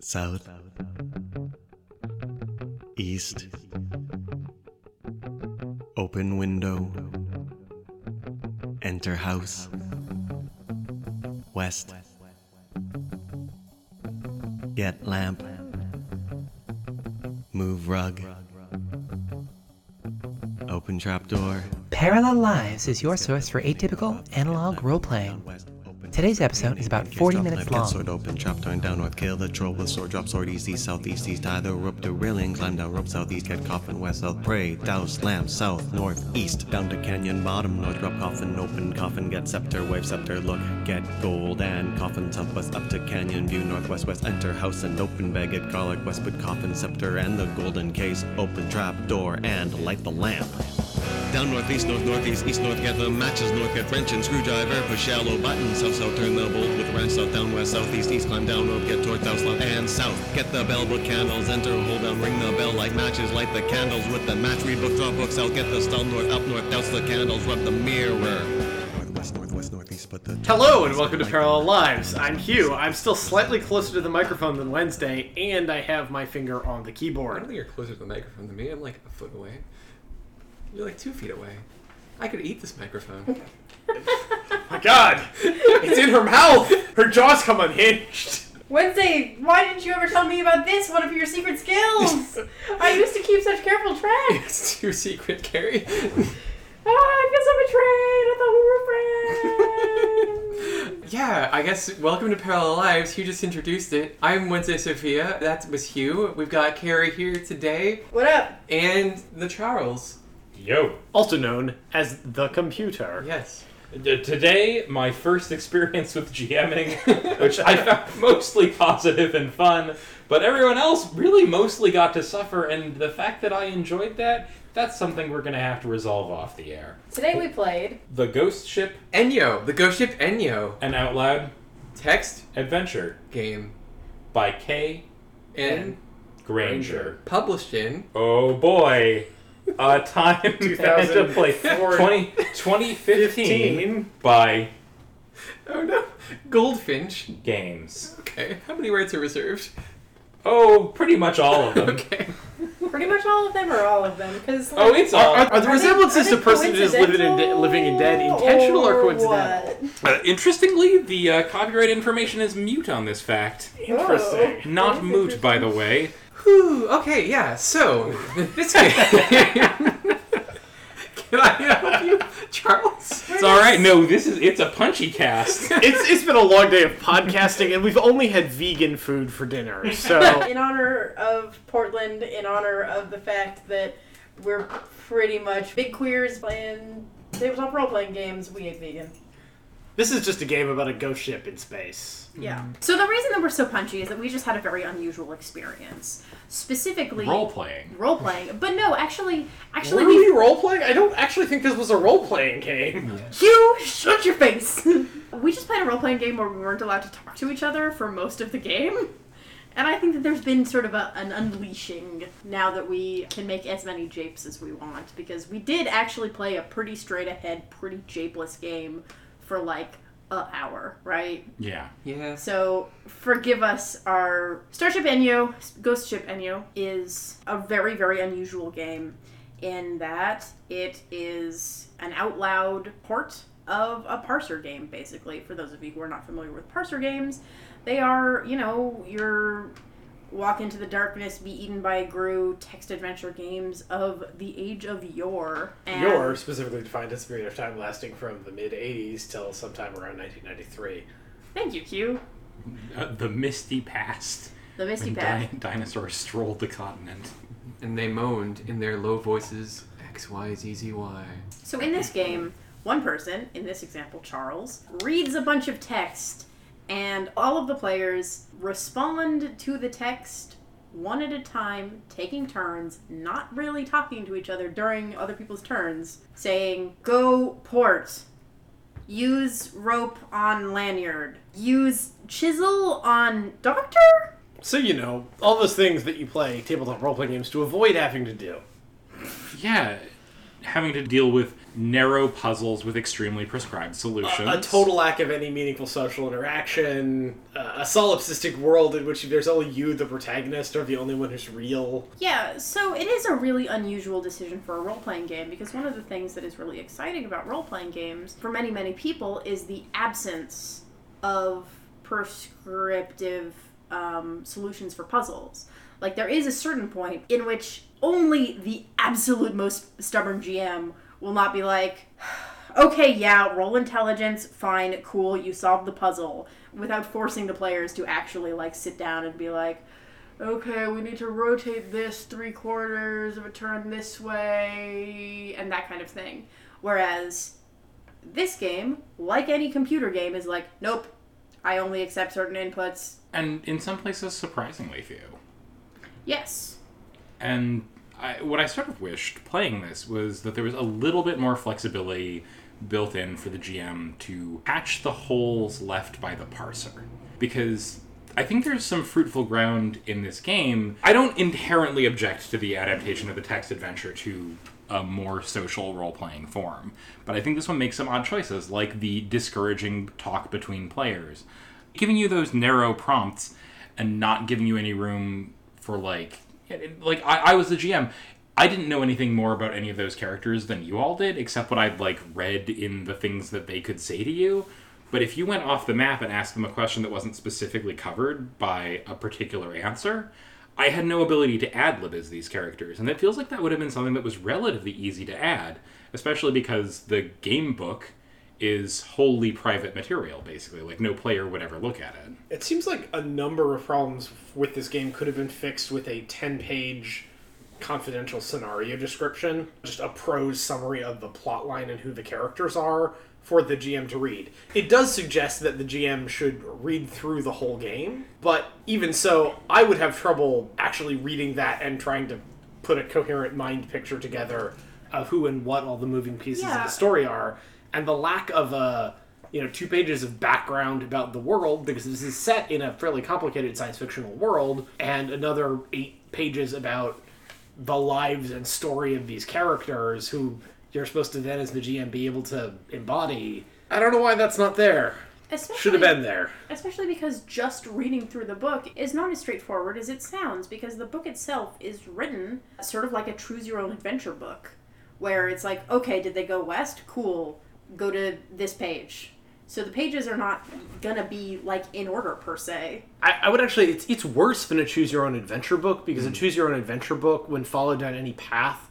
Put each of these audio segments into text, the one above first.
South, East, open window, enter house, West, get lamp, move rug, open trapdoor. Parallel Lives is your source for atypical analog role playing. Today's episode is about 40 minutes long. Sword open, chop down, down north, kill the troll with sword, drop sword east, east, southeast, east, tie the rope to railing, climb down rope, southeast, get coffin, west, south, pray, douse, lamp, south, north, east, down to canyon, bottom, north, drop coffin, open, coffin, get scepter, wave scepter, look, get gold, and coffin, southwest, up to canyon, view, northwest, west, enter, house, and open, bag, get garlic, west, put coffin, scepter, and the golden case, open, trap, door, and light the lamp. Down northeast, north, northeast, east, north, get the matches, north, get wrench and screwdriver, push shallow buttons, south, south, turn the bolt with wrench, south, down, west, southeast, east, climb down rope, get torque, douse, left, and south. Get the bell, book candles, enter, hold down, ring the bell like matches, light the candles with the match, read book, draw books out, get the stall, north, up, north, douse the candles, rub the mirror. Northwest, northwest, northeast, put the. Hello and welcome to Parallel Lives. I'm Hugh. I'm still slightly closer to the microphone than Wednesday, and I have my finger on the keyboard. I don't think you're closer to the microphone than me. I'm like a foot away. You're like two feet away. I could eat this microphone. My God, it's in her mouth. Her jaws come unhinged. Wednesday, why didn't you ever tell me about this? One of your secret skills. I used to keep such careful track. it's your secret, Carrie. Ah, I guess I'm betrayed. I thought we were friends. yeah, I guess welcome to Parallel Lives. Hugh just introduced it. I'm Wednesday Sophia. That was Hugh. We've got Carrie here today, what up? and the Charles. Yo. Also known as the computer. Yes. D- today, my first experience with GMing, which I found mostly positive and fun, but everyone else really mostly got to suffer, and the fact that I enjoyed that, that's something we're gonna have to resolve off the air. Today we played. The Ghost Ship Enyo, the ghost ship Enyo. an Out Loud Text Adventure game. by Kay And Granger. published in. Oh boy. A time to play 20, 2015 15. by Oh no. Goldfinch. Games. Okay. How many rights are reserved? Oh, pretty much all of them. Okay. Pretty much all of them or all of them? Because Oh, it's all. Are, are the Are they- resemblances are to they personages living and de- living in dead intentional or, coincidental? Uh, interestingly, the uh, copyright information is mute on this fact. Interesting. Oh. Not That is moot, by the way. Whew, okay, yeah, so this game. Can I help you, Charles? It's all right. No, this is it's a punchy cast. It's it's been a long day of podcasting, and we've only had vegan food for dinner. So In honor of Portland, in honor of the fact that we're pretty much big queers playing tabletop role playing games, we ate vegan. This is just a game about a ghost ship in space. Yeah. So the reason that we're so punchy is that we just had a very unusual experience. Specifically Role playing. role playing. But no, actually actually Were we we role playing? I don't actually think this was a role playing game. You shut your face. we just played a role playing game where we weren't allowed to talk to each other for most of the game. And I think that there's been sort of a, an unleashing now that we can make as many japes as we want because we did actually play a pretty straight ahead, pretty japeless game for like a hour, right? Yeah. Yeah. So forgive us. Our Starship Enyo, Ghost Ship Enyo, is a very very unusual game in that it is an out loud port of a parser game. Basically, for those of you who are not familiar with parser games, they are you know your walk into the darkness, be eaten by a grue text adventure games of the age of yore. And Your specifically defined as a period of time lasting from the mid 80s till sometime around 1993. Thank you, Hugh. Uh, the misty past. The Misty When Path. di- dinosaurs strolled the continent. And they moaned in their low voices, X, Y, Z, Z, Y. So in this game, one person, in this example Charles, reads a bunch of text, and all of the players respond to the text one at a time, taking turns, not really talking to each other during other people's turns, saying, Go port. Use rope on lanyard. Use chisel on doctor? So, you know, all those things that you play tabletop role playing games to avoid having to do. Yeah, having to deal with narrow puzzles with extremely prescribed solutions. a total lack of any meaningful social interaction, uh, a solipsistic world in which there's only you, the protagonist, are the only one who's real. Yeah, so it is a really unusual decision for a role playing game because one of the things that is really exciting about role playing games for many, many people is the absence of prescriptive um, solutions for puzzles. Like, there is a certain point in which only the absolute most stubborn GM will not be like, okay, yeah, roll intelligence, fine, cool, you solved the puzzle, without forcing the players to actually, like, sit down and be like, okay, we need to rotate this three quarters of a turn this way, and that kind of thing. Whereas this game, like any computer game, is like, nope, I only accept certain inputs. and in some places, surprisingly few. Yes. And I, what I sort of wished playing this was that there was a little bit more flexibility built in for the GM to patch the holes left by the parser. Because I think there's some fruitful ground in this game. I don't inherently object to the adaptation of the text adventure to a more social role playing form, but I think this one makes some odd choices, like the discouraging talk between players, giving you those narrow prompts and not giving you any room for like like I, I was the GM. I didn't know anything more about any of those characters than you all did, except what I'd like read in the things that they could say to you. But if you went off the map and asked them a question that wasn't specifically covered by a particular answer, I had no ability to ad lib as these characters, and it feels like that would have been something that was relatively easy to add, especially because the game book is wholly private material, basically. Like no player would ever look at it. It seems like a number of problems with this game could have been fixed with a 10 page confidential scenario description, just a prose summary of the plot line and who the characters are for the GM to read. It does suggest that the GM should read through the whole game, but even so, I would have trouble actually reading that and trying to put a coherent mind picture together of who and what all the moving pieces of the story are, and the lack of a you know two pages of background about the world because this is set in a fairly complicated science fictional world, and another eight pages about the lives and story of these characters who you're supposed to then as the GM be able to embody. I don't know why that's not there. Especially, Should have been there. Especially because just reading through the book is not as straightforward as it sounds, because the book itself is written sort of like a choose your own adventure book, where it's like, okay, did they go west? Cool. Go to this page. So the pages are not gonna be like in order per se. I, I would actually it's it's worse than a choose your own adventure book because a mm. choose your own adventure book, when followed down any path,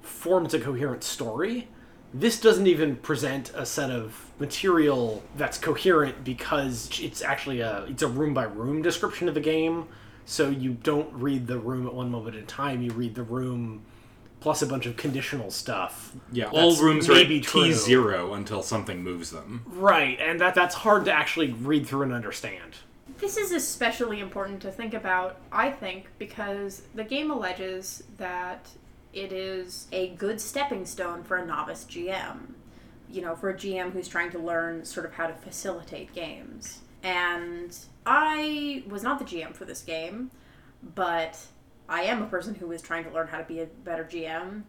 forms a coherent story. This doesn't even present a set of material that's coherent because it's actually a it's a room by room description of the game. So you don't read the room at one moment in time. You read the room plus a bunch of conditional stuff. Yeah, all rooms are maybe at. T zero until something moves them. Right, and that that's hard to actually read through and understand. This is especially important to think about, I think, because the game alleges that it is a good stepping stone for a novice GM. You know, for a GM who's trying to learn sort of how to facilitate games. And I was not the GM for this game, but I am a person who is trying to learn how to be a better GM.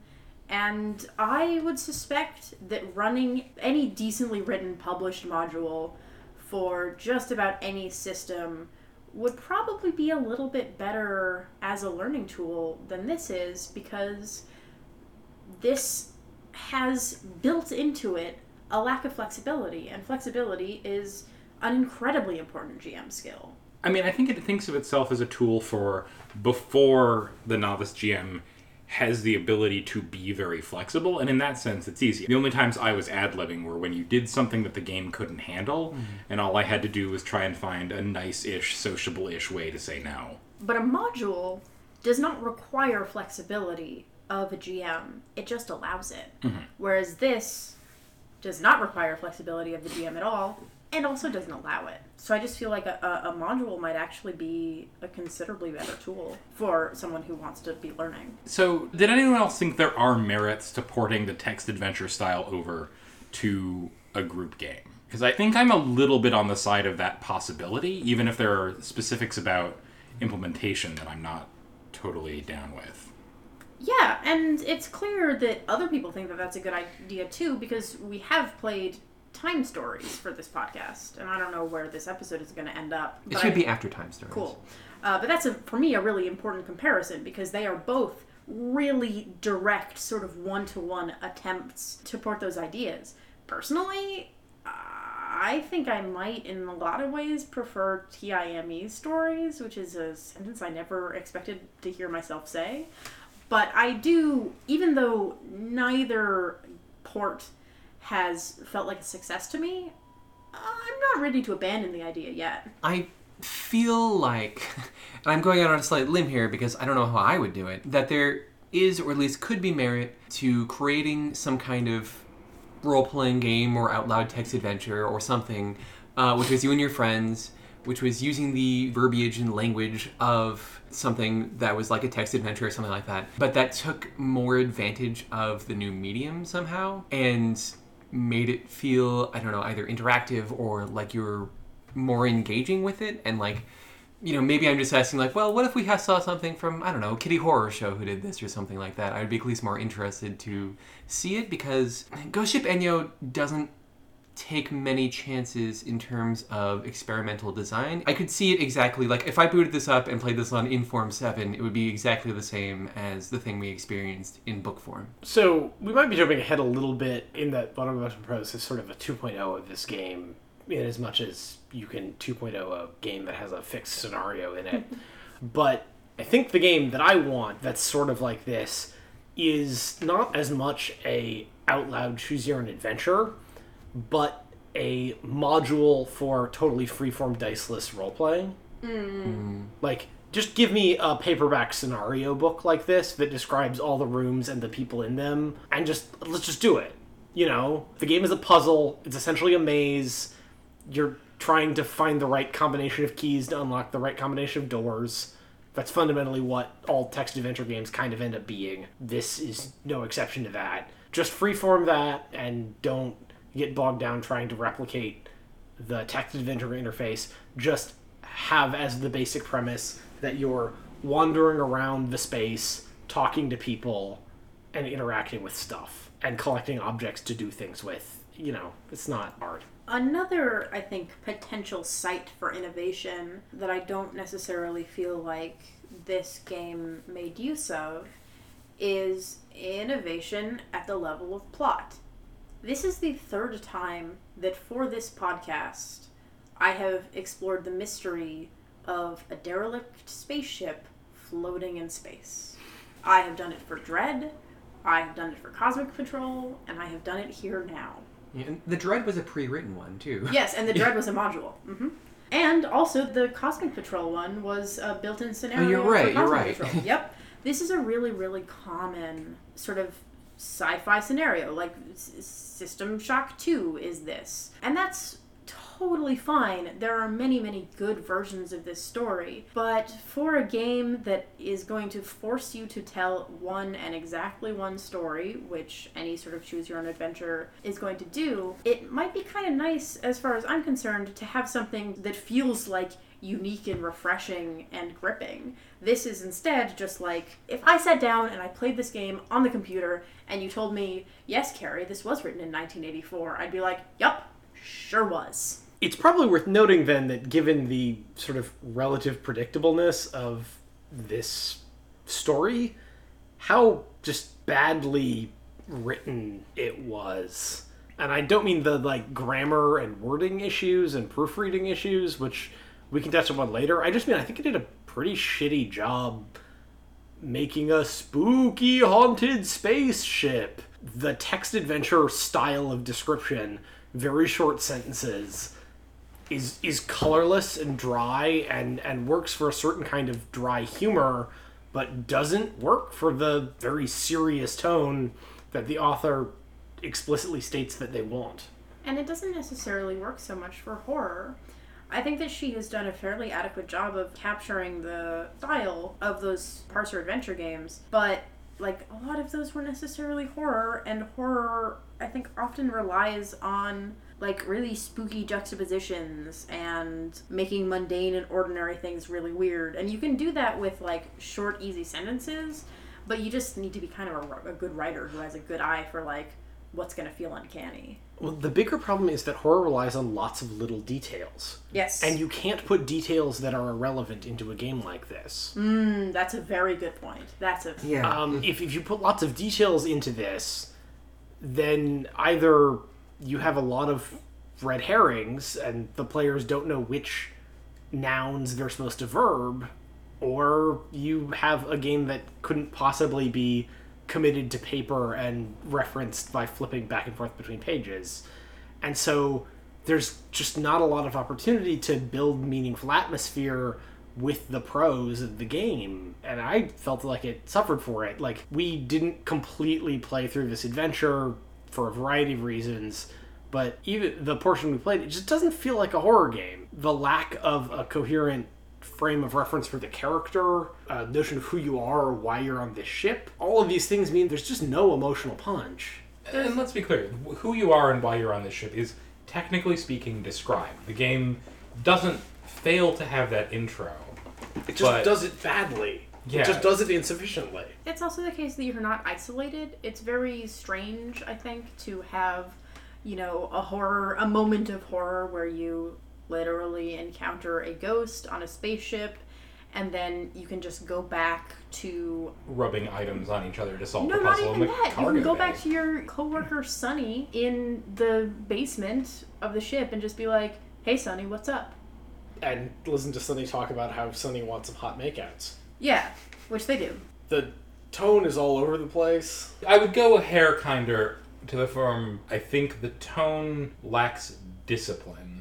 And I would suspect that running any decently written published module for just about any system would probably be a little bit better as a learning tool than this is because this has built into it a lack of flexibility, and flexibility is an incredibly important GM skill. I mean, I think it thinks of itself as a tool for before the novice GM has the ability to be very flexible, and in that sense, it's easy. The only times I was ad libbing were when you did something that the game couldn't handle, mm-hmm. and all I had to do was try and find a nice ish, sociable ish way to say no. But a module does not require flexibility of a GM, it just allows it. Mm-hmm. Whereas this does not require flexibility of the GM at all and also doesn't allow it. So I just feel like a, a, a module might actually be a considerably better tool for someone who wants to be learning. So, did anyone else think there are merits to porting the text adventure style over to a group game? Because I think I'm a little bit on the side of that possibility, even if there are specifics about implementation that I'm not totally down with. Yeah, and it's clear that other people think that that's a good idea too because we have played time stories for this podcast, and I don't know where this episode is going to end up. It should I- be after time stories. Cool. Uh, but that's a, for me a really important comparison because they are both really direct, sort of one to one attempts to port those ideas. Personally, I think I might, in a lot of ways, prefer TIME stories, which is a sentence I never expected to hear myself say. But I do, even though neither port has felt like a success to me, I'm not ready to abandon the idea yet. I feel like, and I'm going out on a slight limb here because I don't know how I would do it, that there is, or at least could be merit to creating some kind of role playing game or out loud text adventure or something, uh, which was you and your friends, which was using the verbiage and language of something that was like a text adventure or something like that, but that took more advantage of the new medium somehow and made it feel, I don't know, either interactive or like you're more engaging with it and like you know maybe i'm just asking like well what if we saw something from i don't know Kitty Horrorshow who did this or something like that? I'd be at least more interested to see it because ghost ship enyo doesn't take many chances in terms of experimental design i could see it exactly like if i booted this up and played this on inform 7 it would be exactly the same as the thing we experienced in book form So we might be jumping ahead a little bit in that Bottom of Ocean Pros is sort of a 2.0 of this game, in as much as you can 2.0 a game that has a fixed scenario in it. but I think the game that I want that's sort of like this is not as much a out loud choose your own adventure, but a module for totally freeform diceless role playing. Mm. Like, just give me a paperback scenario book like this that describes all the rooms and the people in them, and just let's just do it. You know, the game is a puzzle. It's essentially a maze. You're trying to find the right combination of keys to unlock the right combination of doors. That's fundamentally what all text adventure games kind of end up being. This is no exception to that. Just freeform that and don't get bogged down trying to replicate the text adventure interface. Just have as the basic premise that you're wandering around the space, talking to people, and interacting with stuff, and collecting objects to do things with. You know, it's not art. Another, I think, potential site for innovation that I don't necessarily feel like this game made use of is innovation at the level of plot. This is the third time that for this podcast I have explored the mystery of a derelict spaceship floating in space. I have done it for Dread, I have done it for Cosmic Patrol, and I have done it here now. yeah, and the dread was a pre-written one too Yes, and the Dread was a module. hmm And also, the Cosmic Patrol one was a built-in scenario. Oh, you're right, you're right. Patrol. yep. This is a really, really common sort of sci-fi scenario. Like System Shock Two is this, and that's totally fine. There are many, many good versions of this story, but for a game that is going to force you to tell one and exactly one story, which any sort of choose your own adventure is going to do, it might be kind of nice, as far as I'm concerned, to have something that feels like unique and refreshing and gripping. This is instead just like if I sat down and I played this game on the computer and you told me, yes, Carrie, this was written in 1984, I'd be like, yup, sure was. It's probably worth noting then that given the sort of relative predictableness of this story, how just badly written it was. And I don't mean the like grammar and wording issues and proofreading issues, which we can touch upon later. I just mean I think it did a pretty shitty job making a spooky haunted spaceship. The text adventure style of description, very short sentences, is is colorless and dry and and works for a certain kind of dry humor, but doesn't work for the very serious tone that the author explicitly states that they want. And it doesn't necessarily work so much for horror. I think that she has done a fairly adequate job of capturing the style of those parser adventure games, but like a lot of those were necessarily horror, and horror I think often relies on like really spooky juxtapositions and making mundane and ordinary things really weird. And you can do that with like short, easy sentences, but you just need to be kind of a, a good writer who has a good eye for like what's going to feel uncanny. Well, the bigger problem is that horror relies on lots of little details. Yes. And you can't put details that are irrelevant into a game like this. Mm, that's a very good point. That's a Yeah. Um, if, if you put lots of details into this, then either you have a lot of red herrings and the players don't know which nouns they're supposed to verb, or you have a game that couldn't possibly be committed to paper and referenced by flipping back and forth between pages. And so there's just not a lot of opportunity to build meaningful atmosphere with the prose of the game. And i felt like it suffered for it. Like we didn't completely play through this adventure for a variety of reasons but even the portion we played it just doesn't feel like a horror game. The lack of a coherent frame of reference for the character a notion of who you are or why you're on this ship all of these things mean there's just no emotional punch And let's be clear, who you are and why you're on this ship is technically speaking described. The game doesn't fail to have that intro. it just But- does it badly Yeah. it just does it insufficiently It's also the case that you're not isolated. It's very strange, I think, to have, you know, a horror, a moment of horror where you literally encounter a ghost on a spaceship, and then you can just go back to. Rubbing items on each other to solve No, the not puzzle even in the that. You can go bay. back to your coworker Sunny in the basement of the ship and just be like, "Hey, Sunny, what's up?" and listen to Sunny talk about how Sunny wants some hot makeouts. Yeah, which they do. The tone is all over the place. I would go a hair kinder to the firm. I think the tone lacks discipline.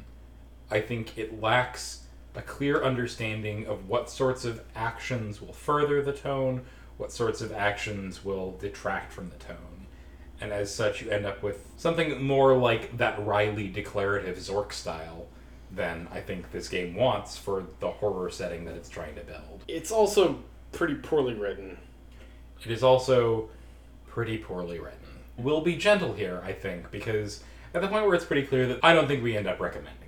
I think it lacks a clear understanding of what sorts of actions will further the tone, what sorts of actions will detract from the tone. And as such, you end up with something more like that Riley declarative Zork style than I think this game wants for the horror setting that it's trying to build. It's also pretty poorly written. It is also pretty poorly written. We'll be gentle here, I think, because at the point where it's pretty clear that I don't think we end up recommending.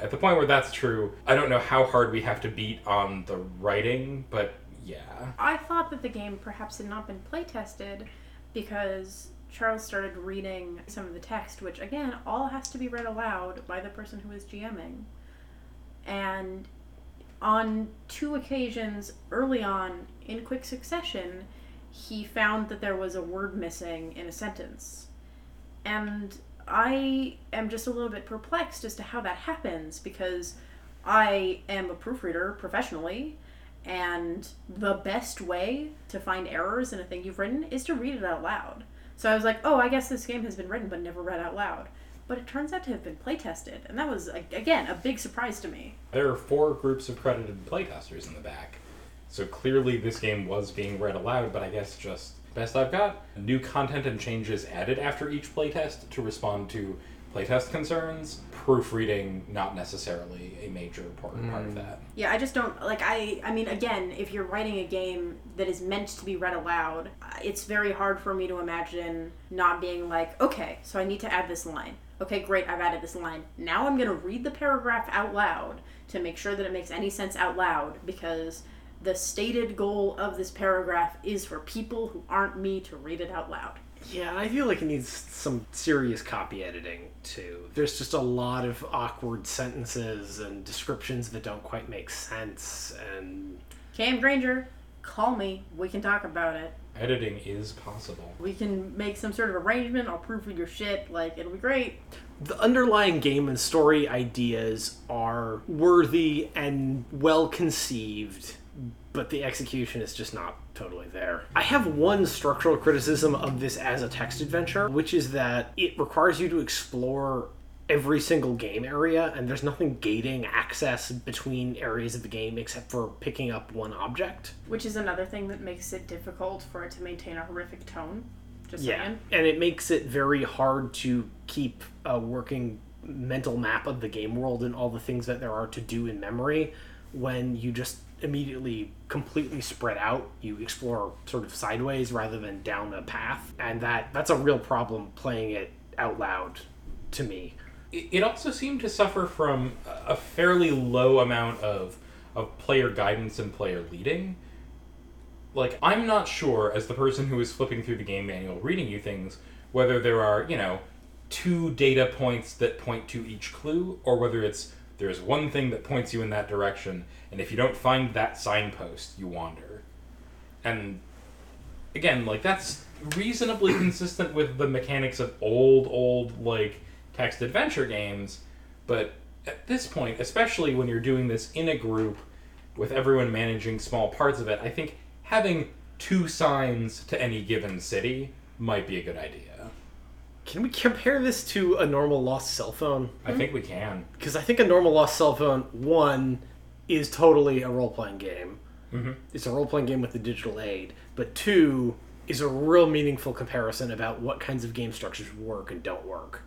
At the point where that's true, I don't know how hard we have to beat on the writing, but yeah. I thought that the game perhaps had not been play tested because Charles started reading some of the text, which again, all has to be read aloud by the person who is GMing. And on two occasions early on in quick succession, he found that there was a word missing in a sentence. And I am just a little bit perplexed as to how that happens because I am a proofreader professionally, and the best way to find errors in a thing you've written is to read it out loud. So I was like, oh, I guess this game has been written but never read out loud. But it turns out to have been playtested, and that was, again, a big surprise to me. There are four groups of credited playtesters in the back. So clearly this game was being read aloud, but I guess just best I've got. New content and changes added after each playtest to respond to playtest concerns. Proofreading not necessarily a major important part of that. Yeah, I just don't like I I mean again, if you're writing a game that is meant to be read aloud, uh, it's very hard for me to imagine not being like, okay, so I need to add this line. Okay, great, I've added this line. Now I'm going to read the paragraph out loud to make sure that it makes any sense out loud because the stated goal of this paragraph is for people who aren't me to read it out loud. Yeah, I feel like it needs some serious copy editing too. There's just a lot of awkward sentences and descriptions that don't quite make sense and Cam Granger, call me. We can talk about it. Editing is possible. We can make some sort of arrangement. I'll proofread your shit. Like, it'll be great. the underlying game and story ideas are worthy and well conceived, but the execution is just not totally there. I have one structural criticism of this as a text adventure, which is that it requires you to explore every single game area, and there's nothing gating access between areas of the game except for picking up one object. Which is another thing that makes it difficult for it to maintain a horrific tone. Just Yeah, saying. and it makes it very hard to keep a working mental map of the game world and all the things that there are to do in memory when you just immediately completely spread out you explore sort of sideways rather than down a path and that that's a real problem playing it out loud to me It also seemed to suffer from a fairly low amount of of player guidance and player leading. like I'm not sure as the person who is flipping through the game manual reading you things whether there are, you know, two data points that point to each clue or whether it's there's one thing that points you in that direction and if you don't find that signpost, you wander. And again, like that's reasonably consistent with the mechanics of old old like text adventure games, but at this point, especially when you're doing this in a group with everyone managing small parts of it, I think having two signs to any given city might be a good idea. Can we compare this to a normal lost cell phone? I think we can. Because I think a normal lost cell phone, one, is totally a role playing game. Mhm. It's a role playing game with the digital aid. But two is a real meaningful comparison about what kinds of game structures work and don't work.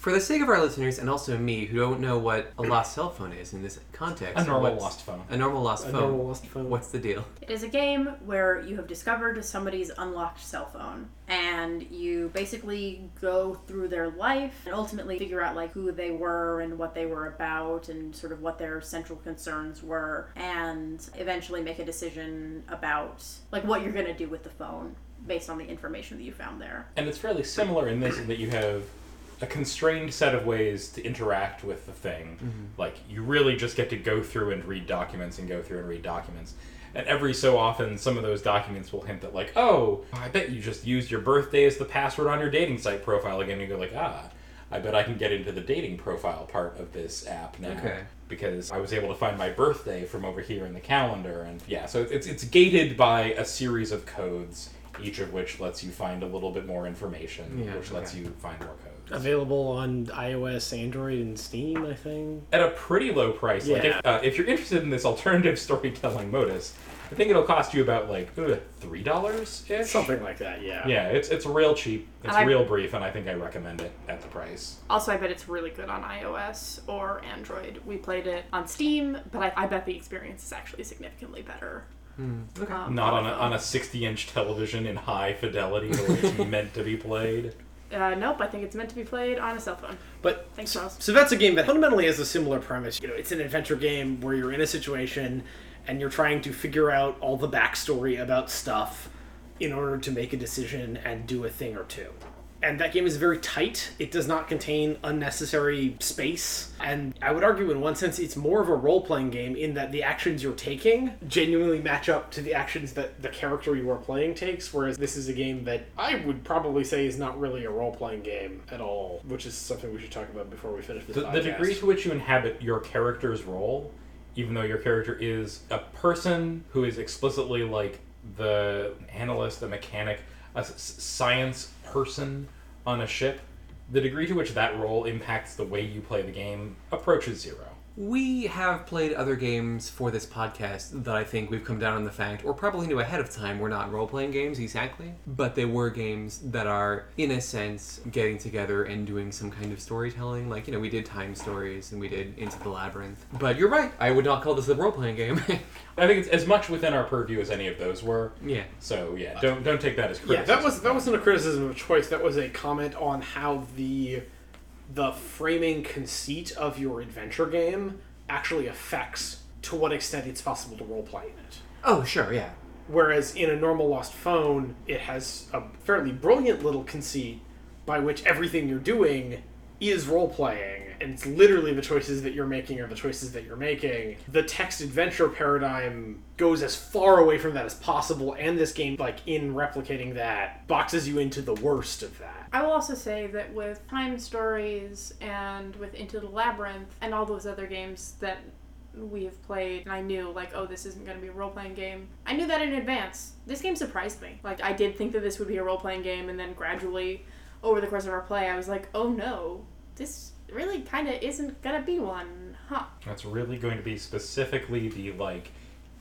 For the sake of our listeners and also me, who don't know what a lost cell phone is in this context, A normal what's- lost phone. A normal lost A phone. normal lost phone. What's the deal? It is a game where you have discovered somebody's unlocked cell phone and you basically go through their life and ultimately figure out like who they were and what they were about and sort of what their central concerns were and eventually make a decision about like what you're going to do with the phone based on the information that you found there. And it's fairly similar in this in that you have a constrained set of ways to interact with the thing. Like you really just get to go through and read documents and go through and read documents. And every so often, some of those documents will hint that, like, oh, I bet you just used your birthday as the password on your dating site profile again. And you go, like, ah, I bet I can get into the dating profile part of this app now. Okay. Because I was able to find my birthday from over here in the calendar. And yeah, so it's, it's gated by a series of codes, each of which lets you find a little bit more information, Yeah, which lets you find more codes. Available on iOS, Android, and Steam, I think. At a pretty low price. Like Yeah. if, uh, if you're interested in this alternative storytelling modus, I think it'll cost you about like ugh, three dollars ish. Something like that, yeah. Yeah, it's it's real cheap. It's And I- real brief, and I think I recommend it at the price. Also, I bet it's really good on iOS or Android. We played it on Steam, but I, I bet the experience is actually significantly better. Okay. um, Not on a, on a 60 inch television in high fidelity the way it's meant to be played. Uh, nope, I think it's meant to be played on a cell phone. But Thanks, so, Charles. so that's a game that fundamentally has a similar premise. You know, it's an adventure game where you're in a situation and you're trying to figure out all the backstory about stuff in order to make a decision and do a thing or two. And that game is very tight. It does not contain unnecessary space. And I would argue, in one sense, it's more of a role playing game in that the actions you're taking genuinely match up to the actions that the character you are playing takes. Whereas this is a game that I would probably say is not really a role playing game at all, which is something we should talk about before we finish this The, podcast. the degree to which you inhabit your character's role, even though your character is a person who is explicitly like the analyst, the mechanic, a science person on a ship, the degree to which that role impacts the way you play the game approaches zero. We have played other games for this podcast that I think we've come down on the fact, or probably knew ahead of time, were not role playing games exactly, but they were games that are, in a sense, getting together and doing some kind of storytelling. Like, you know, we did Time Stories and we did Into the Labyrinth. But you're right, I would not call this a role playing game. I think it's as much within our purview as any of those were. yeah. So yeah, don't don't take that as Yeah, that was that wasn't a criticism of choice. That was a comment on how the the framing conceit of your adventure game actually affects to what extent it's possible to roleplay in it. Oh, sure, yeah. Whereas in a normal lost phone, it has a fairly brilliant little conceit by which everything you're doing is role playing, and it's literally the choices that you're making are the choices that you're making. The text adventure paradigm goes as far away from that as possible, and this game, like in replicating that, boxes you into the worst of that. I will also say that with Time Stories and with Into the Labyrinth and all those other games that we have played, and I knew, like, oh, this isn't going to be a role playing game. I knew that in advance. This game surprised me. Like, I did think that this would be a role playing game, and then gradually, over the course of our play, I was like, oh no, this really kind of isn't to be one, huh? That's really going to be specifically the like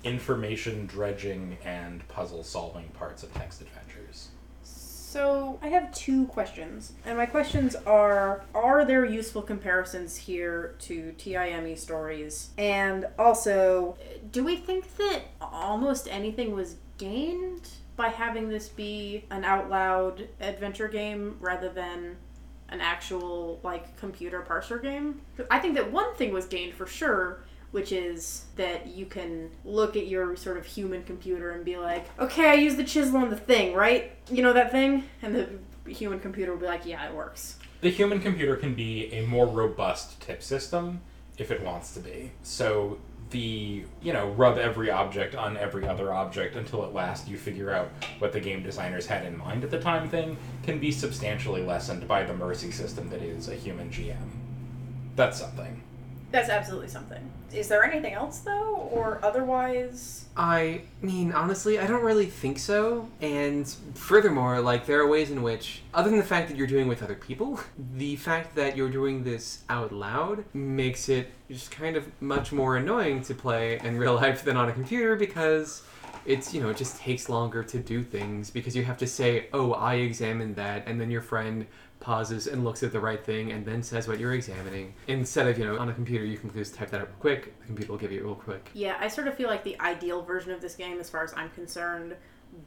information dredging and puzzle solving parts of text adventures. So I have two questions, and my questions are: Are there useful comparisons here to TIME stories? And also, do we think that almost anything was gained by having this be an out loud adventure game rather than an actual like computer parser game? I think that one thing was gained for sure, which is that you can look at your sort of human computer and be like, okay, I use the chisel on the thing, right? You know that thing? And the human computer will be like, yeah, it works. The human computer can be a more robust tip system if it wants to be. So the, you know, rub every object on every other object until at last you figure out what the game designers had in mind at the time thing can be substantially lessened by the mercy system that is a human GM. That's something. That's absolutely something. Is there anything else though, or otherwise? I mean, honestly, I don't really think so. And furthermore, like, there are ways in which, other than the fact that you're doing it with other people, the fact that you're doing this out loud makes it just kind of much more annoying to play in real life than on a computer because it's, you know, it just takes longer to do things because you have to say, oh, I examined that, and then your friend pauses and looks at the right thing and then says what you're examining. Instead of, you know, on a computer, you can just type that up quick, the computer will give you it real quick. Yeah, I sort of feel like the ideal version of this game, as far as I'm concerned,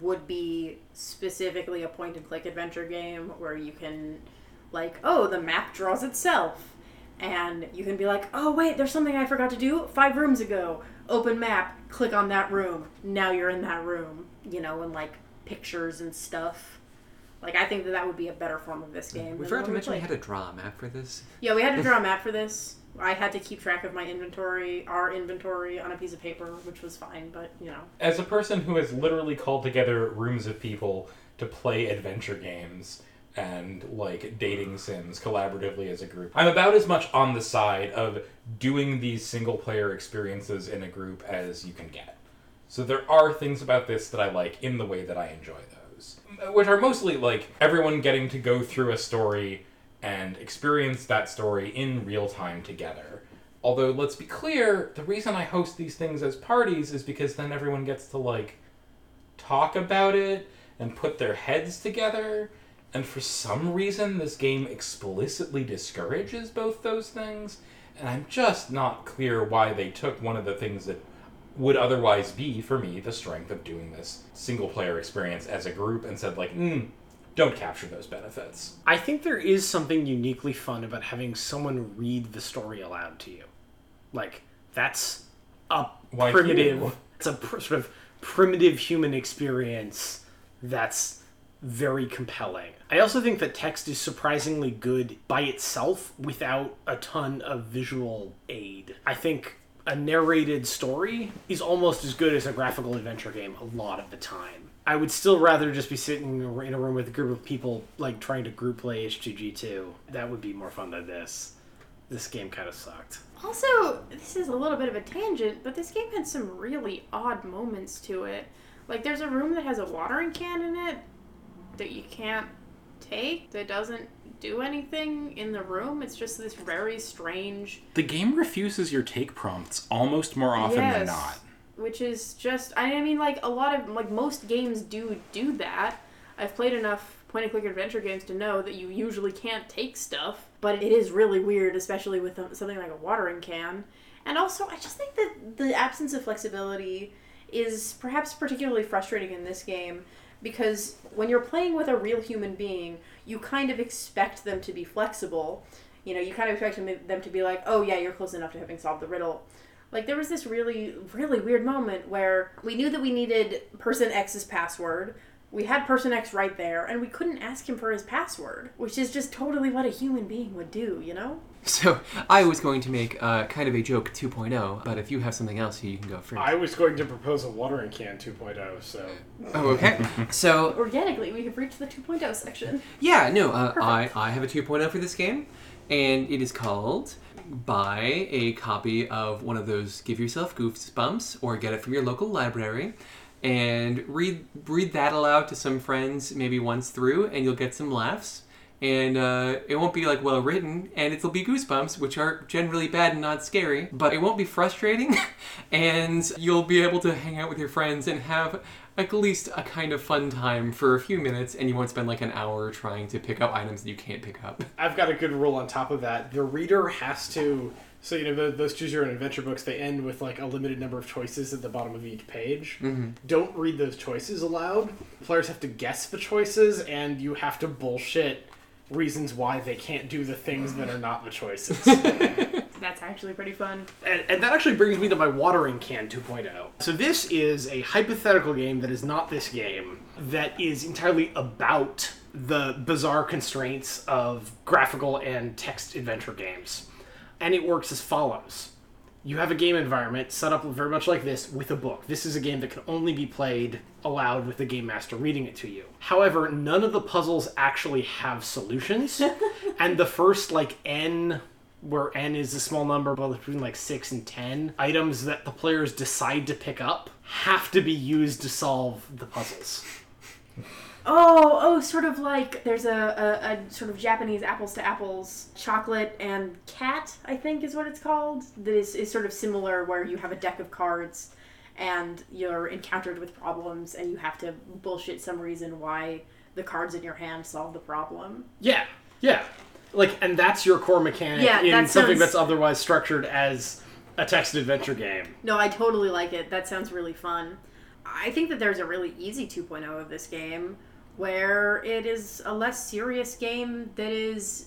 would be specifically a point and click adventure game where you can, like, oh, the map draws itself. And you can be like, oh, wait, there's something I forgot to do five rooms ago. Open map, click on that room. Now you're in that room, you know, and like pictures and stuff. Like, I think that that would be a better form of this game. We than forgot to one mention we had to draw a map for this. Yeah, we had to draw a map for this. I had to keep track of my inventory, our inventory, on a piece of paper, which was fine, but, you know. As a person who has literally called together rooms of people to play adventure games and like dating sims collaboratively as a group, I'm about as much on the side of doing these single player experiences in a group as you can get. So there are things about this that I like in the way that I enjoy those, which are mostly like everyone getting to go through a story and experience that story in real time together. Although, let's be clear, the reason I host these things as parties is because then everyone gets to, like, talk about it and put their heads together. And for some reason, this game explicitly discourages both those things. And I'm just not clear why they took one of the things that would otherwise be, for me, the strength of doing this single player experience as a group and said, like, mm, don't capture those benefits. I think there is something uniquely fun about having someone read the story aloud to you. Like that's a Why primitive. you? It's a pr- sort of primitive human experience that's very compelling. I also think that text is surprisingly good by itself without a ton of visual aid. I think a narrated story is almost as good as a graphical adventure game a lot of the time. I would still rather just be sitting in a room with a group of people, like trying to group play H2G2. That would be more fun than this. This game kind of sucked. Also, this is a little bit of a tangent, but this game had some really odd moments to it. Like, there's a room that has a watering can in it that you can't take, that doesn't do anything in the room. It's just this very strange The game refuses your take prompts almost more often than Yes. not. which is just I mean like a lot of like most games do do that. I've played enough point and click adventure games to know that you usually can't take stuff, but it is really weird especially with um, something like a watering can. And also I just think that the absence of flexibility is perhaps particularly frustrating in this game because when you're playing with a real human being, you kind of expect them to be flexible. You know, you kind of expect them- to be like, "Oh yeah, you're close enough to having solved the riddle." Like there was this really really weird moment where we knew that we needed person X's password. We had person X right there and we couldn't ask him for his password, which is just totally what a human being would do, you know? So I was going to make uh, kind of a joke 2.0, but if you have something else, you can go first. I was going to propose a watering can 2.0, so Oh, okay. so Organically, we have reached the 2.0 section. yeah, no, uh, I I have a 2.0 for this game, and it is called buy a copy of one of those give yourself goosebumps or get it from your local library and read read that aloud to some friends maybe once through and you'll get some laughs and uh, it won't be like well written and it'll be goosebumps which are generally bad and not scary but it won't be frustrating and you'll be able to hang out with your friends and have at least a kind of fun time for a few minutes and you won't spend like an hour trying to pick up items that you can't pick up I've got a good rule on top of that. The reader has to. So you know tho- those choose your own adventure books. They end with like a limited number of choices at the bottom of each page. Don't read those choices aloud. Players have to guess the choices, and you have to bullshit reasons why they can't do the things that are not the choices. That's actually pretty fun. And, and that actually brings me to my watering can 2.0. So this is a hypothetical game that is not this game that is entirely about the bizarre constraints of graphical and text adventure games. And it works as follows. You have a game environment set up very much like this with a book. This is a game that can only be played aloud with the game master reading it to you. However, none of the puzzles actually have solutions. and the first like N where n is a small number but between like 6 and 10 items that the players decide to pick up have to be used to solve the puzzles Oh, oh, sort of like there's a, a, a sort of Japanese apples to apples chocolate and cat, I think is what it's called. That is, is sort of similar where you have a deck of cards and you're encountered with problems and you have to bullshit some reason why the cards in your hand solve the problem. yeah yeah like and that's your core mechanic Yeah, in that something sounds- that's otherwise structured as a text adventure game No, I totally like it. That sounds really fun. I think that there's a really easy 2.0 of this game where it is a less serious game that is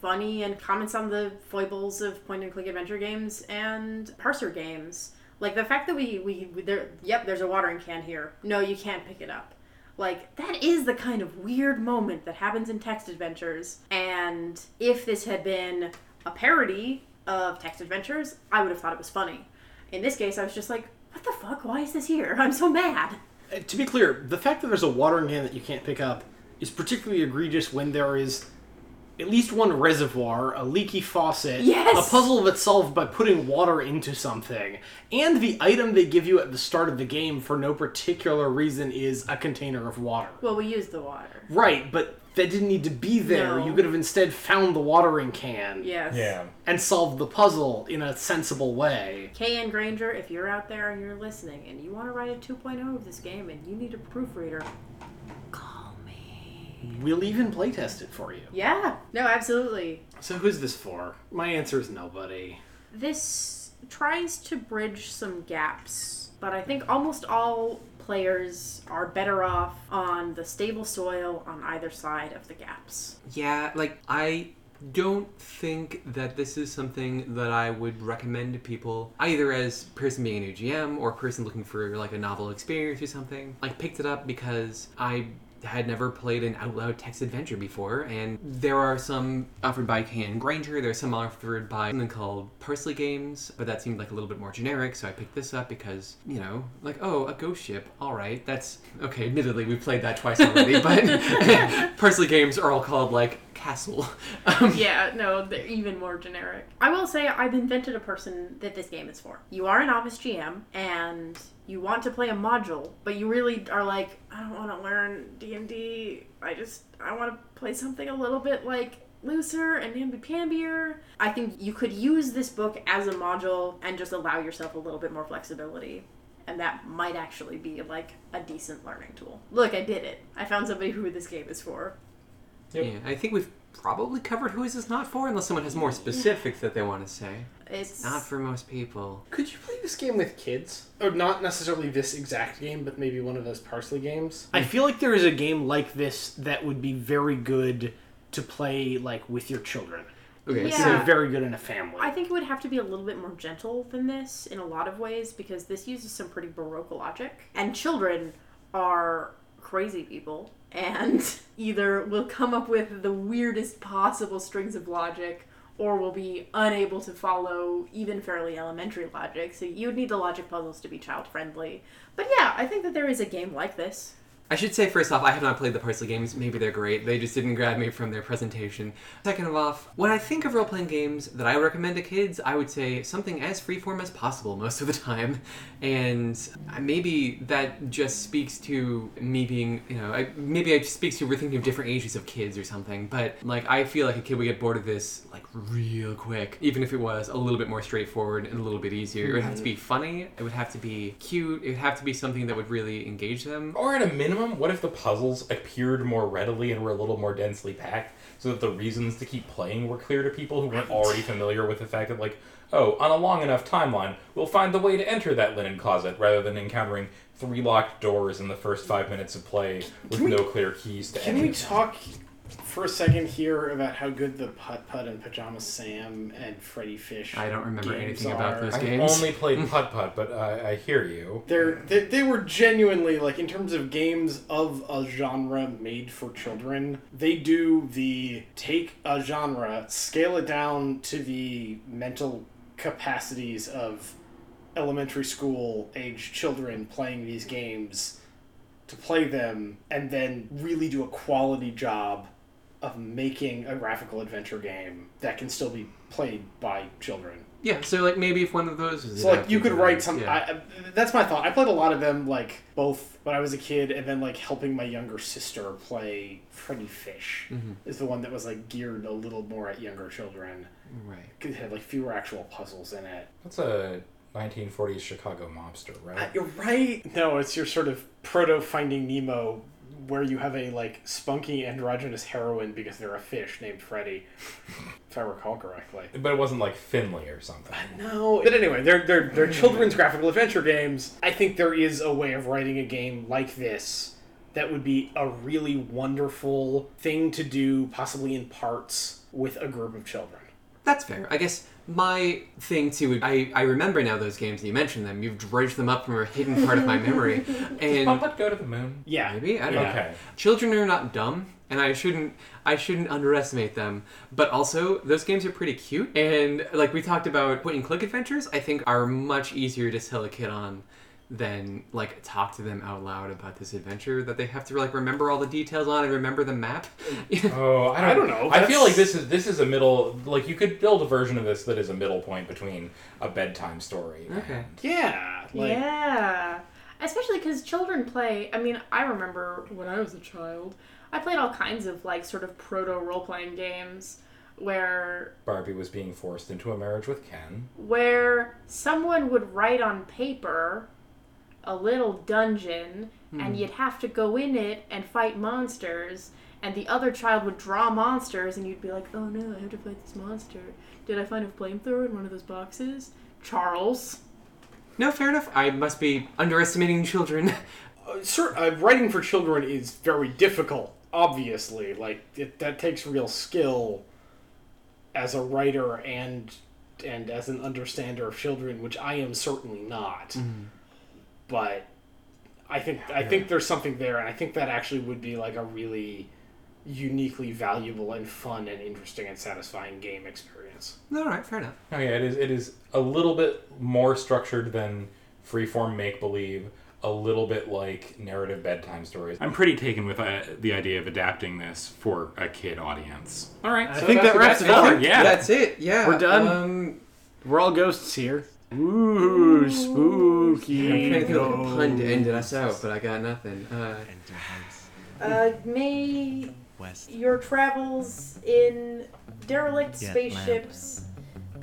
funny and comments on the foibles of point and click adventure games and parser games. Like the fact that we we we- there yep, there's a watering can here. No, you can't pick it up. Like that is the kind of weird moment that happens in text adventures. And if this had been a parody of text adventures, I would have thought it was funny. In this case, I was just like, what the fuck? Why is this here? I'm so mad. To be clear the fact that there's a watering can that you can't pick up is particularly egregious when there is at least one reservoir, a leaky faucet, Yes! a puzzle that's solved by putting water into something, and the item they give you at the start of the game for no particular reason is a container of water. Well, we use the water. Right, but that didn't need to be there. No. You could have instead found the watering can Yes. Yeah. and solved the puzzle in a sensible way. KN Granger, if you're out there and you're listening and you want to write a 2.0 of this game and you need a proofreader, call me. We'll even playtest it for you. Yeah. No, absolutely. So who's this for? My answer is nobody. This tries to bridge some gaps, but I think almost all players are better off on the stable soil on either side of the gaps. Yeah, like I don't think that this is something that I would recommend to people either as person being a new GM or person looking for like a novel experience or something. Like picked it up because I had never played an out loud text adventure before, and there are some offered by KN Granger, there's some offered by something called Parsely Games, but that seemed like a little bit more generic, so I picked this up because, you know, like, oh, a ghost ship, alright, that's okay, admittedly, we've played that twice already, but Parsely Games are all called like Castle. Um, yeah, no, they're even more generic. I will say I've invented a person that this game is for. You are an novice GM and you want to play a module, but you really are like, I don't want to learn D&D. I just I want to play something a little bit like looser and namby-pambier. I think you could use this book as a module and just allow yourself a little bit more flexibility. And that might actually be like a decent learning tool. Look, I did it. I found somebody who this game is for. Yep. Yeah, I think we've probably covered who is this not for, unless someone has more specifics that they want to say. It's Not for most people. Could you play this game with kids? Or not necessarily this exact game, but maybe one of those Parsely games? I feel like there is a game like this that would be very good to play like with your children. Okay, Yeah. so So very good in a family. I think it would have to be a little bit more gentle than this in a lot of ways because this uses some pretty baroque logic. And children are crazy people and either will come up with the weirdest possible strings of logic or will be unable to follow even fairly elementary logic. So you would need the logic puzzles to be child friendly. But yeah, I think that there is a game like this. I should say first off, I have not played the Parsely games. Maybe they're great. They just didn't grab me from their presentation. Second of off, when I think of role playing games that I would recommend to kids, I would say something as freeform as possible most of the time. And maybe that just speaks to me being, you know, I, maybe it speaks to we're thinking of different ages of kids or something. But like, I feel like a kid would get bored of this like real quick, even if it was a little bit more straightforward and a little bit easier. It would have to be mm-hmm. funny. It would have to be cute. It would have to be something that would really engage them. Or at a minimum, what if the puzzles appeared more readily and were a little more densely packed so that the reasons to keep playing were clear to people who weren't already familiar with the fact that, like, oh, on a long enough timeline, we'll find the way to enter that linen closet rather than encountering three locked doors in the first five minutes of play with we- no clear keys to enter? Can we talk for a second here about how good the Putt Putt and Pajama Sam and Freddi Fish. I don't remember games anything about are. those I games. only played Putt Putt, but I, I hear you. They're, they, they were genuinely like in terms of games of a genre made for children they do the take a genre scale it down to the mental capacities of elementary school age children playing these games to play them and then really do a quality job of making a graphical adventure game that can still be played by children Yeah, so like maybe if one of those was so like you could write that, some. yeah. I, I, that's my thought. I played a lot of them, like both when I was a kid, and then like helping my younger sister play Freddi Fish Mhm. is the one that was like geared a little more at younger children. right. It had like fewer actual puzzles in it. That's a 1940s Chicago mobster, Uh, right? you're right. No, it's your sort of proto Finding Nemo, where you have a like spunky androgynous heroine because they're a fish named Freddy, if I recall correctly. But it wasn't like Finley or something. Uh, no, but anyway, they're they're they're children's graphical adventure games. I think there is a way of writing a game like this that would be a really wonderful thing to do, possibly in parts with a group of children. That's fair. I guess my thing too. I I remember now those games. and You mentioned them. You've dredged them up from a hidden part of my memory, Does Putt and Putt go to the moon? Yeah, maybe I don't know. Okay. Children are not dumb, and I shouldn't I shouldn't underestimate them. But also, those games are pretty cute, and like we talked about, point and click adventures, I think are much easier to sell a kid on than like talk to them out loud about this adventure that they have to like remember all the details on and remember the map. Oh, I don't, I don't know. I feel like this is this is a middle. Like you could build a version of this that is a middle point between a bedtime story. Okay. and- yeah, like yeah. Especially because children play. I mean, I remember when I was a child, I played all kinds of like sort of proto role playing games where Barbie was being forced into a marriage with Ken. where someone would write on paper a little dungeon and you'd have to go in it and fight monsters and the other child would draw monsters and you'd be like oh no i have to fight this monster did i find a flamethrower in one of those boxes charles no, fair enough. I must be underestimating children. uh, sir, uh, writing for children is very difficult. Obviously, like it, that takes real skill as a writer and and as an understander of children, which I am certainly not. But I think I think there's something there, and I think that actually would be like a really uniquely valuable and fun and interesting and satisfying game experience. All right, fair enough. Oh yeah, it is. It is a little bit more structured than freeform make believe. A little bit like narrative bedtime stories. I'm pretty taken with uh, the idea of adapting this for a kid audience. All right. I so think that wraps it up. Yeah. That's it. Yeah. We're done? Um, We're all ghosts here. Ooh, spooky. I'm trying to think of a pun to end us out, but I got nothing. Uh, Enter Uh, may west. your travels in derelict Get spaceships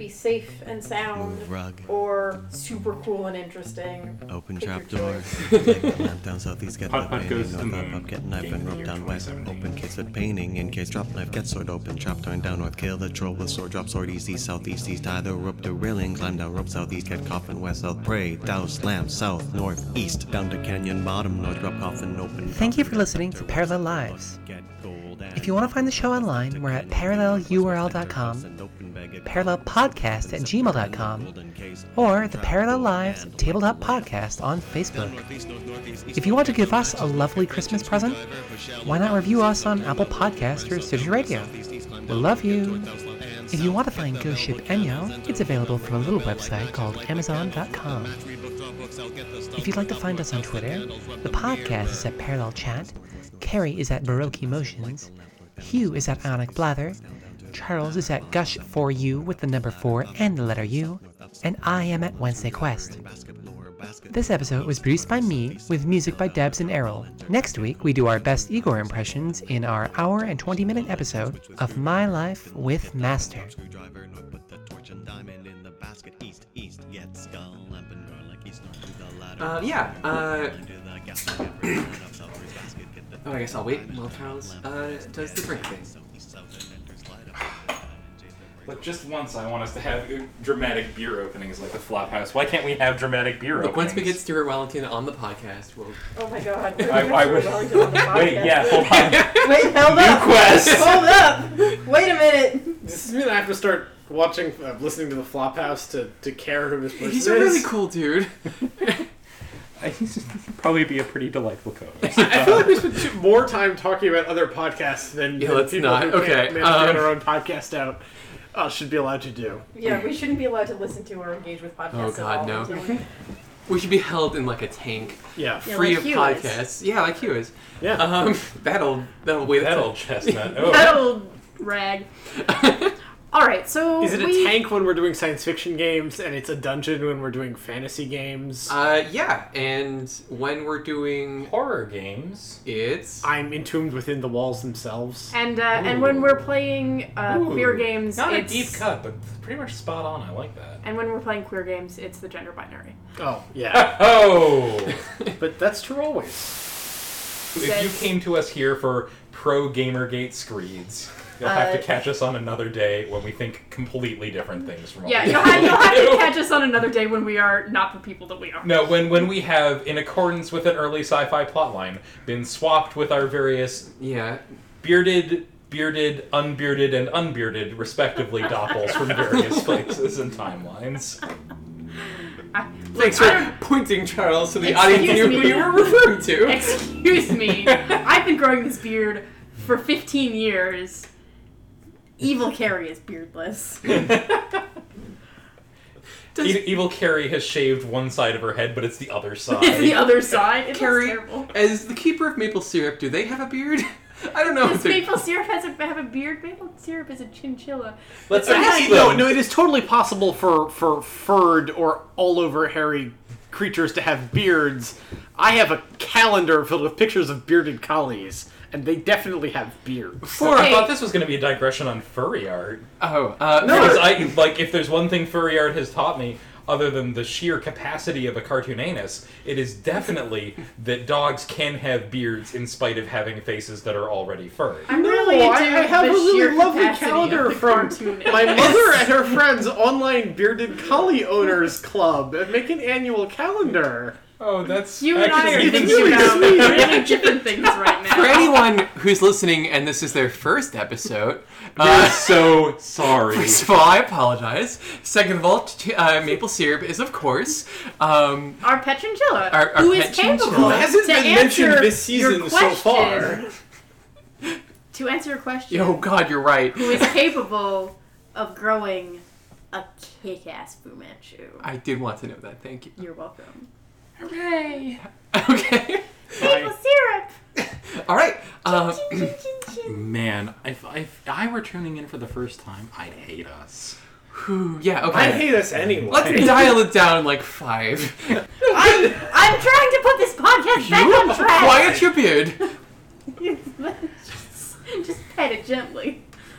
be safe and sound, Move rug. or super cool and interesting. Open Pick your trap door. choice. Like lamp down southeast, get Putt the Putt painting. goes to North moon. up, up, get knife Game and of the rope year down west. 2017. Open case with painting. In case drop knife, get sword open. Chop turn down north. Kill the troll with sword. Drop sword east, east, southeast, east. Tie the rope to railing. Climb down rope southeast, get coffin west, south. Pray. Douse lamp south, north, east. Down to canyon bottom, north. Drop coffin open. Thank you for listening to Parallel Lives. Get gold If you want to find the show online, we're at parallelurl.com, parallelpodcast at gmail.com, or the Parallel Lives Tabletop Podcast on Facebook. If you want to give us a lovely Christmas present, why not review us on Apple Podcasts or Stitcher Radio? We love you. If you want to find Ghost Ship Enyo, it's available from a little website called Amazon.com. If you'd like to find us on Twitter, the podcast is at Parallel Chat, Carrie is at Baroque Emotions, Hugh is at Ionic Blather, Charles is at Gush for You with the number 4 and the letter U, and I am at Wednesday Quest. This episode was produced by me with music by Debs and Errol. Next week, we do our best Igor impressions in our hour and 20 minute episode of My Life with Master. Screwdriver, north, put the torch and diamond in the basket. East, east, get skull, lamp and garlic. East, north, to the uh, yeah. Uh, the gas, get rid of line up, south, through basket, get the oh, I guess I'll wait while Charles uh, does the drink thing. But just once, I want us to have dramatic beer openings like the Flophouse. Why can't we have dramatic beer Look, openings? once we get Stuart Wellington on the podcast, we'll. Oh my god. I, I would. Wait, yeah, hold on. Wait, hold New up. quest. Hold up. Wait a minute. Does this mean I have to start watching, uh, listening to the Flophouse to, to care who this person He's is? a really cool dude. I think this would probably be a pretty delightful co-host. I feel like we spent more time talking about other podcasts than, Yeah, let's people not. who Okay, can't manage get um, our own podcast out uh, should be allowed to do. Yeah, we shouldn't be allowed to listen to or engage with podcasts. Oh, at God, all no. We should be held in like a tank, Yeah. Yeah, free like of Hugh is. podcasts. Yeah, like Hugh is. Yeah. Um, that'll that'll wait. that until- old chestnut. Oh. That old rag. All right, so Is it a we, tank when we're doing science fiction games, and it's a dungeon when we're doing fantasy games? Uh, yeah, and when we're doing Horror games. it's I'm entombed within the walls themselves. And uh, and when we're playing uh, Ooh. queer games, Not a it's, deep cut, but pretty much spot on. I like that. And when we're playing queer games, it's the gender binary. Oh, yeah. Oh! but that's true always. if you came to us here for pro Gamergate screeds, you'll have to Uh, catch us on another day when we think completely different things from what Yeah, we you'll have, you'll have to catch us on another day when we are not the people that we are. No, when when we have, in accordance with an early sci-fi plotline, been swapped with our various yeah bearded, bearded, unbearded, and unbearded, respectively, doppels from various places and timelines. Thanks for pointing, Charles, to the audience Excuse knew who me. you were referring to. Excuse me. I've been growing this beard for 15 years. Evil Carrie is beardless. E- Evil Carrie has shaved one side of her head, but it's the other side. It's the other side. It Carrie, terrible. as the keeper of maple syrup, do they have a beard? I don't know. Does if maple syrup has a, have a beard? Maple syrup is a chinchilla. Let's ask No, no, it is totally possible for for furred or all over hairy creatures to have beards. I have a calendar filled with pictures of bearded collies, and they definitely have beards. Or I thought this was going to be a digression on furry art. Oh, uh, No, because I like if there's one thing furry art has taught me, other than the sheer capacity of a cartoon anus, it is definitely that dogs can have beards in spite of having faces that are already furry. I'm No, really into I, I have the a really lovely calendar from my mother and her friends' online bearded collie owners club. and Make an annual calendar. Oh, that's You and I are thinking really about sweet. really different things right now. For anyone who's listening and this is their first episode, We're uh, so sorry. First of all, I apologize. Second of all, t- uh, maple syrup is, of course, um, Our pet chinchilla, Our- our who is pet capable hasn't to been answer mentioned this season so far. To answer your question, oh god, you're right. who is capable of growing a kick-ass Fu Manchu? I did want to know that. Thank you. You're welcome. Hooray! Okay. Maple syrup. All right. Um, Chin, chin, chin, chin. Man, if, if I were tuning in for the first time, I'd hate us. whew, yeah. Okay. I hate us anyway. Let's dial it down like five. I'm, I'm trying to put this podcast back on track. Quiet your beard. just, just pet it gently.